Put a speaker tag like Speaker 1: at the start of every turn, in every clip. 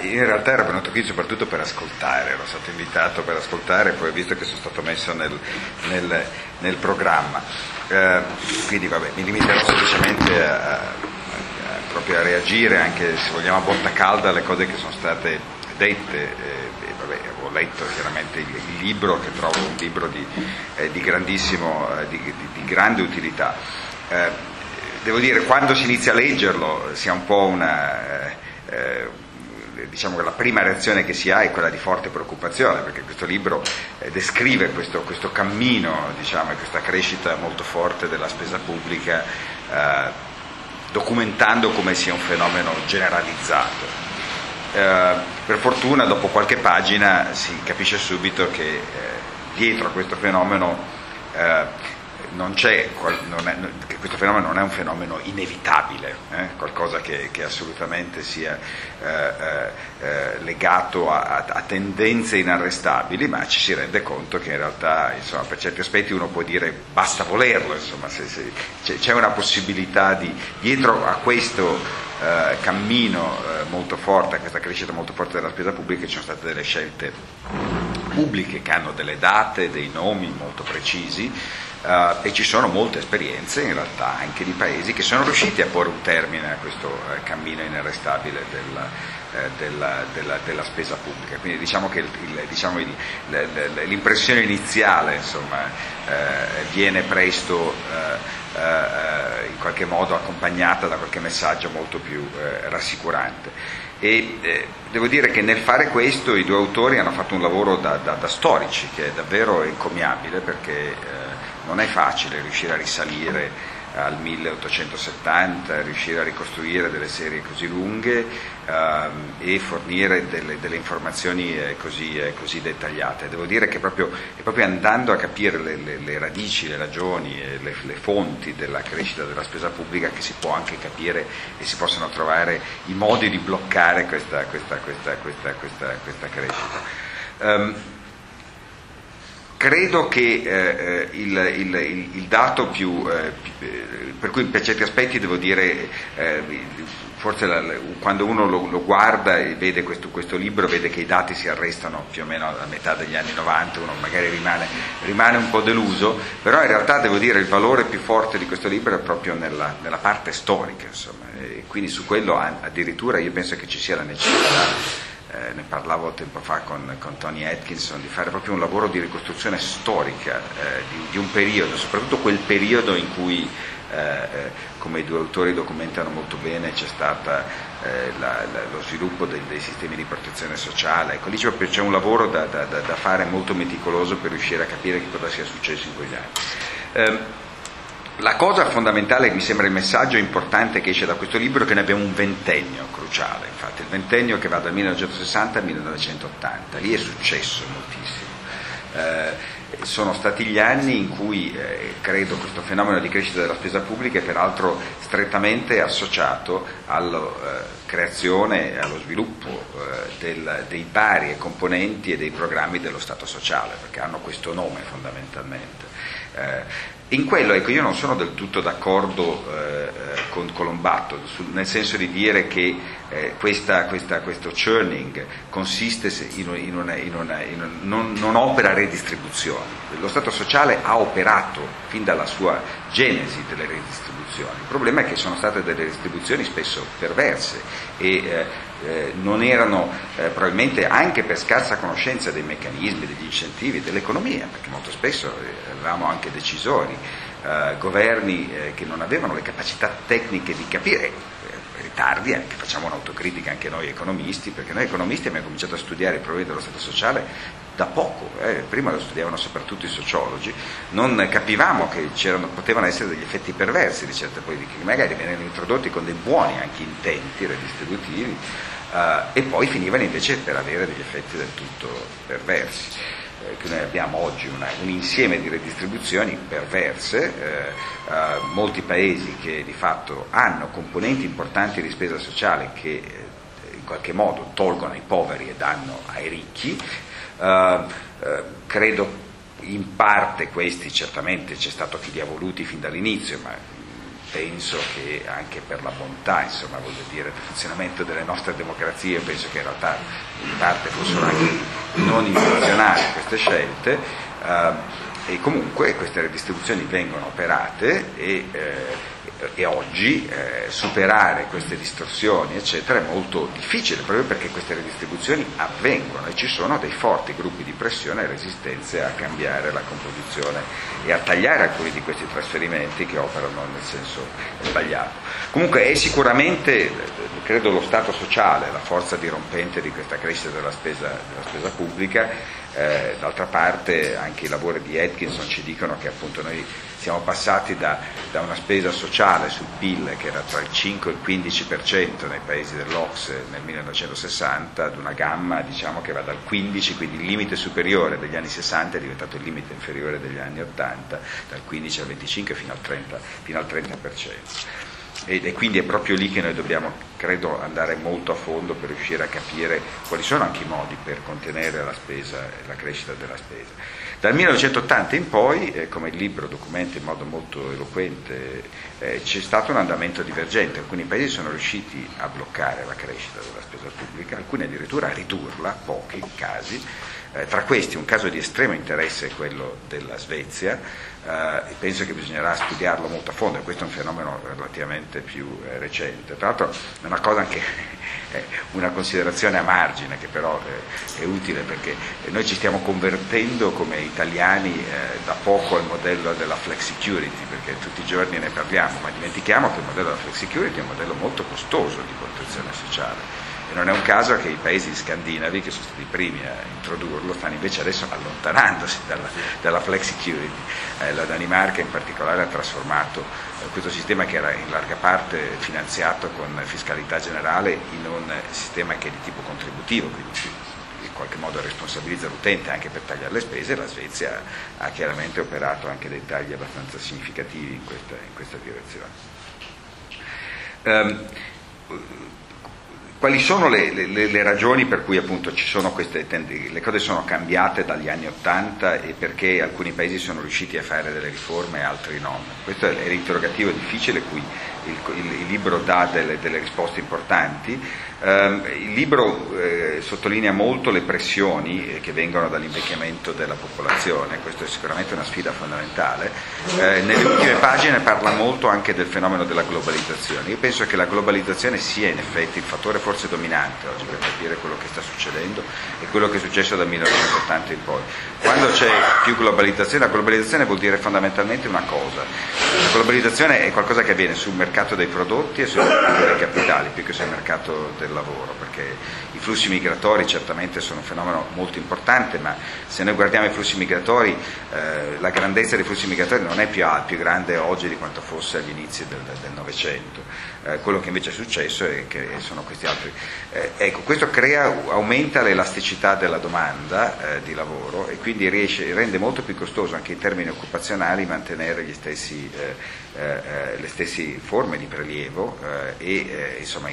Speaker 1: in realtà ero venuto qui soprattutto per ascoltare, ero stato invitato per ascoltare, poi ho visto che sono stato messo nel, nel, nel programma. Eh, quindi vabbè, mi limiterò semplicemente a, a, proprio a reagire anche se vogliamo a botta calda alle cose che sono state dette. Eh, vabbè, ho letto chiaramente il, il, libro che trovo un libro di, eh, di eh, di, di, grande utilità. Eh, devo dire, quando si inizia a leggerlo si ha un po' una eh, diciamo che la prima reazione che si ha è quella di forte preoccupazione, perché questo libro eh, descrive questo, questo cammino diciamo, e questa crescita molto forte della spesa pubblica, eh, documentando come sia un fenomeno generalizzato. Eh, per fortuna dopo qualche pagina si capisce subito che eh, dietro a questo fenomeno eh, non non è, questo fenomeno non è un fenomeno inevitabile, eh? qualcosa che, che, assolutamente sia eh, eh, eh, legato a, a, tendenze inarrestabili, ma ci si rende conto che in realtà insomma, per certi aspetti uno può dire basta volerlo, insomma, se, se, c'è, c'è, una possibilità di, dietro a questo eh, cammino eh, molto forte, a questa crescita molto forte della spesa pubblica, ci sono state delle scelte pubbliche che hanno delle date, dei nomi molto precisi Uh, e ci sono molte esperienze in realtà anche di paesi che sono riusciti a porre un termine a questo uh, cammino inarrestabile della, uh, della, della, della, spesa pubblica. Quindi diciamo che il, il, diciamo il, l'impressione iniziale insomma, viene presto in qualche modo accompagnata da qualche messaggio molto più rassicurante. E eh, devo dire che nel fare questo i due autori hanno fatto un lavoro da, da, da storici che è davvero encomiabile perché non è facile riuscire a risalire al 1870, riuscire a ricostruire delle serie così lunghe ehm, e fornire delle, delle informazioni eh, così, eh, così, dettagliate. Devo dire che proprio, è proprio andando a capire le, le, le radici, le ragioni le, le, fonti della crescita della spesa pubblica che si può anche capire e si possono trovare i modi di bloccare questa, questa, questa, questa crescita. Um, Credo che eh, eh, il, il, il, dato più, eh, per cui per certi aspetti devo dire, eh, forse la, quando uno lo, lo, guarda e vede questo, questo, libro, vede che i dati si arrestano più o meno a metà degli anni 90, uno magari rimane, rimane un po' deluso, però in realtà devo dire il valore più forte di questo libro è proprio nella, nella parte storica, insomma, e quindi su quello addirittura io penso che ci sia la necessità eh, ne parlavo tempo fa con, con, Tony Atkinson, di fare proprio un lavoro di ricostruzione storica eh, di, di, un periodo, soprattutto quel periodo in cui, eh, eh come i due autori documentano molto bene, c'è stato eh, lo sviluppo dei, dei, sistemi di protezione sociale. Ecco, lì c'è, c'è un lavoro da, da, da, fare molto meticoloso per riuscire a capire che cosa sia successo in quegli anni. La cosa fondamentale, mi sembra il messaggio importante che esce da questo libro, è che noi abbiamo un ventennio cruciale, infatti il ventennio che va dal 1960 al 1980, lì è successo moltissimo. Eh, sono stati gli anni in cui eh, credo questo fenomeno di crescita della spesa pubblica è peraltro strettamente associato alla eh, creazione e allo sviluppo eh, del, dei vari componenti e dei programmi dello Stato sociale, perché hanno questo nome fondamentalmente. In quello ecco, io non sono del tutto d'accordo eh, eh con Colombatto, sul, nel senso di dire che eh, questa, questa, questo churning consiste in, in una, in una, in non, non, opera redistribuzioni. Lo Stato sociale ha operato fin dalla sua genesi delle redistribuzioni. Il problema è che sono state delle redistribuzioni spesso perverse e eh, eh, non erano eh, probabilmente anche per scarsa conoscenza dei meccanismi, degli incentivi, dell'economia, perché molto spesso eh, avevamo anche decisori, eh, governi che non avevano le capacità tecniche di capire tardi, anche facciamo un'autocritica anche noi economisti, perché noi economisti abbiamo cominciato a studiare i problemi dello Stato sociale da poco, eh. prima lo studiavano soprattutto i sociologi, non capivamo che potevano essere degli effetti perversi di certe politiche, che magari venivano introdotti con dei buoni anche intenti redistributivi eh, e poi finivano invece per avere degli effetti del tutto perversi eh, che noi abbiamo oggi una, un insieme di redistribuzioni perverse, eh, molti paesi che di fatto hanno componenti importanti di spesa sociale che eh, in qualche modo tolgono ai poveri e danno ai ricchi, eh, credo in parte questi certamente c'è stato chi li ha voluti fin dall'inizio, ma penso che anche per la bontà, insomma, voglio dire, del funzionamento delle nostre democrazie, penso che in realtà in parte fossero anche non intenzionali queste scelte, eh, e comunque queste redistribuzioni vengono operate e eh, e oggi eh, superare queste distorsioni eccetera è molto difficile proprio perché queste redistribuzioni avvengono e ci sono dei forti gruppi di pressione e resistenze a cambiare la composizione e a tagliare alcuni di questi trasferimenti che operano nel senso sbagliato. Comunque è sicuramente, credo, lo Stato sociale la forza dirompente di questa crescita della spesa, della spesa pubblica eh, d'altra parte anche i lavori di Atkinson ci dicono che appunto noi siamo passati da, da, una spesa sociale sul PIL che era tra il 5 e il 15% nei paesi dell'Ox nel 1960 ad una gamma diciamo, che va dal 15, quindi il limite superiore degli anni 60 è diventato il limite inferiore degli anni 80, dal 15 al 25 fino al 30%. Fino al 30% e, quindi è proprio lì che noi dobbiamo, credo, andare molto a fondo per riuscire a capire quali sono anche i modi per contenere la spesa e la crescita della spesa. Dal 1980 in poi, eh, come il libro documenta in modo molto eloquente, eh, c'è stato un andamento divergente, alcuni paesi sono riusciti a bloccare la crescita della spesa pubblica, alcuni addirittura a ridurla, pochi casi, eh, tra questi un caso di estremo interesse è quello della Svezia, eh, penso che bisognerà studiarlo molto a fondo, questo è un fenomeno relativamente più eh, recente. Tra l'altro è una cosa anche, una considerazione a margine che però eh, è utile perché noi ci stiamo convertendo come italiani eh, da poco al modello della flex security, perché tutti i giorni ne parliamo, ma dimentichiamo che il modello della flex security è un modello molto costoso di protezione sociale e non è un caso che i paesi scandinavi, che sono stati i primi a introdurlo, stanno invece adesso allontanandosi dalla, dalla flex security. Eh, la Danimarca in particolare ha trasformato eh, questo sistema che era in larga parte finanziato con fiscalità generale in un sistema che è di tipo contributivo, quindi in qualche modo responsabilizza l'utente anche per tagliare le spese, la Svezia ha chiaramente operato anche dei tagli abbastanza significativi in questa, in questa direzione. Um, quali sono le, le, le, ragioni per cui appunto ci sono queste tendenze? Le cose sono cambiate dagli anni Ottanta e perché alcuni paesi sono riusciti a fare delle riforme e altri no? Questo è l'interrogativo difficile cui il, il, il libro dà delle, delle risposte importanti. Um, il libro eh, sottolinea molto le pressioni eh, che vengono dall'invecchiamento della popolazione, questa è sicuramente una sfida fondamentale. Eh, nelle ultime pagine parla molto anche del fenomeno della globalizzazione. Io penso che la globalizzazione sia in effetti il fattore forse dominante oggi per capire quello che sta succedendo e quello che è successo dal 1980 in poi. Quando c'è più globalizzazione, la globalizzazione vuol dire fondamentalmente una cosa. La globalizzazione è qualcosa che avviene sul mercato dei prodotti e sul mercato dei capitali più che sul mercato del lavoro, perché i flussi migratori certamente sono un fenomeno molto importante, ma se noi guardiamo i flussi migratori, eh, la grandezza dei flussi migratori non è più, più, grande oggi di quanto fosse agli inizi del Novecento. Eh, quello che invece è successo è che sono questi altri. Eh, ecco, questo crea, aumenta l'elasticità della domanda eh, di lavoro e quindi riesce, rende molto più costoso anche in termini occupazionali mantenere gli stessi, eh, eh, le stesse forme di prelievo e insomma,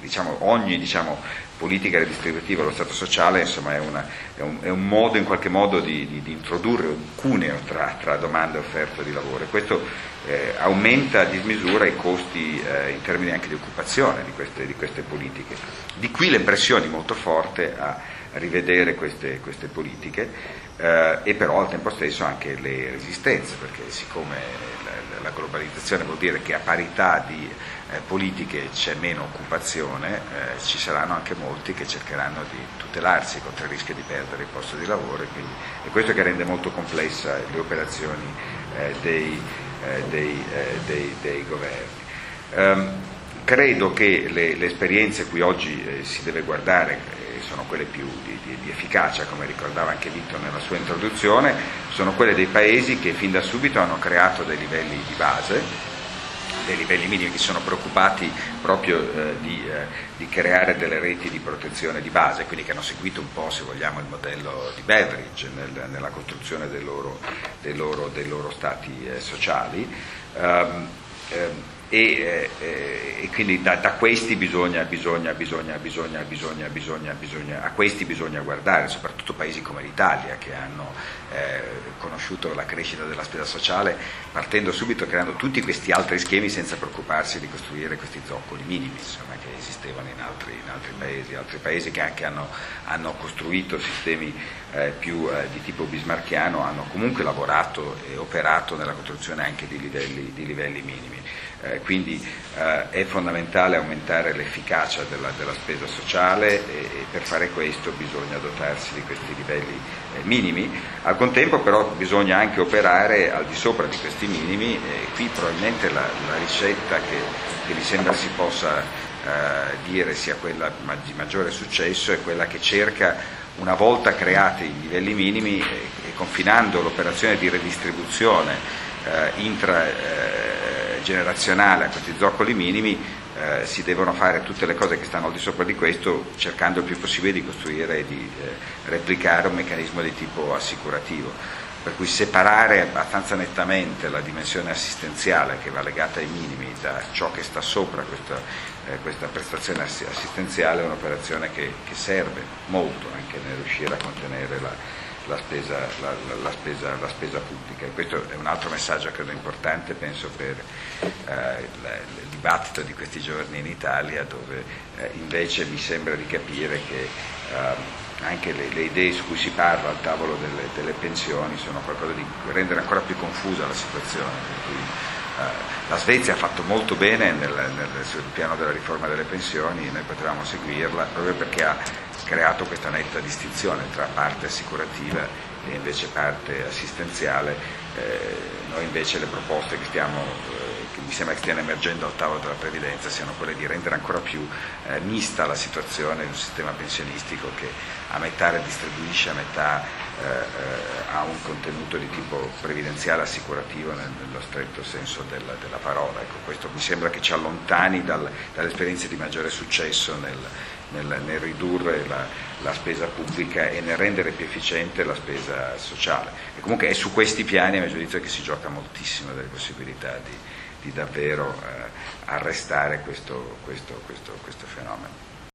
Speaker 1: diciamo, ogni diciamo, politica redistributiva dello Stato sociale insomma, è, una, è, un, è, un, modo in qualche modo di, di, di introdurre un cuneo tra, tra, domanda e offerta di lavoro e questo eh, aumenta a dismisura i costi eh, in termini anche di occupazione di queste, di queste, politiche. Di qui le pressioni molto forti a rivedere queste, queste politiche eh, e però al tempo stesso anche le resistenze perché siccome la, la globalizzazione vuol dire che a parità di eh, politiche c'è meno occupazione, eh, ci saranno anche molti che cercheranno di tutelarsi contro il rischio di perdere il posto di lavoro e quindi è questo che rende molto complessa le operazioni eh, dei, eh, dei, eh, dei, dei, governi. Um, credo che le, le, esperienze cui oggi si deve guardare sono quelle più di, di, di, efficacia, come ricordava anche Vittor nella sua introduzione, sono quelle dei paesi che fin da subito hanno creato dei livelli di base dei livelli minimi, che sono preoccupati proprio eh, di, eh, di, creare delle reti di protezione di base, quindi che hanno seguito un po', se vogliamo, il modello di Beveridge nel, nella costruzione dei loro, dei loro, dei loro stati eh, sociali. Um, e, eh, e quindi da, da questi bisogna, bisogna, bisogna, bisogna, bisogna, bisogna, bisogna, a questi bisogna guardare, soprattutto paesi come l'Italia che hanno eh, conosciuto la crescita della spesa sociale partendo subito creando tutti questi altri schemi senza preoccuparsi di costruire questi zoccoli minimi insomma, che esistevano in altri, in altri, paesi, altri paesi che anche hanno, hanno costruito sistemi eh, più eh, di tipo bismarchiano hanno comunque lavorato e operato nella costruzione anche di livelli, di livelli minimi. Eh, quindi eh, è fondamentale aumentare l'efficacia della, della spesa sociale e, e, per fare questo bisogna dotarsi di questi livelli eh, minimi. Al contempo però bisogna anche operare al di sopra di questi minimi e qui probabilmente la, la ricetta che, che, mi sembra si possa eh, dire sia quella di maggiore successo è quella che cerca una volta creati i livelli minimi e confinando l'operazione di redistribuzione generazionale a questi zoccoli minimi, eh, si devono fare tutte le cose che stanno al di sopra di questo, cercando il più possibile di costruire e di eh, replicare un meccanismo di tipo assicurativo. Per cui separare abbastanza nettamente la dimensione assistenziale che va legata ai minimi da ciò che sta sopra questa, eh, questa prestazione assistenziale è un'operazione che, che serve molto anche nel riuscire a contenere la, la spesa, la, la, spesa, la spesa, pubblica. Questo è un altro messaggio credo importante, penso, per eh, il dibattito di questi giorni in Italia, dove eh, invece mi sembra di capire che eh, anche le, le, idee su cui si parla al tavolo delle, delle, pensioni sono qualcosa di rendere ancora più confusa la situazione. Eh, la Svezia ha fatto molto bene nel, nel, sul piano della riforma delle pensioni, noi potevamo seguirla proprio perché ha creato questa netta distinzione tra parte assicurativa e invece parte assistenziale. Eh, noi invece le proposte che, stiamo, eh, mi sembra che stiano emergendo al tavolo della previdenza siano quelle di rendere ancora più eh, mista la situazione di un sistema pensionistico che a metà redistribuisce, a metà ha un contenuto di tipo previdenziale assicurativo nello stretto senso della, della parola. Ecco, questo mi sembra che ci allontani dal, dalle esperienze di maggiore successo nel, nel, nel ridurre la, la, spesa pubblica e nel rendere più efficiente la spesa sociale. E comunque è su questi piani, a mio giudizio, che si gioca moltissimo delle possibilità di, di davvero eh, arrestare questo, questo, questo, questo fenomeno.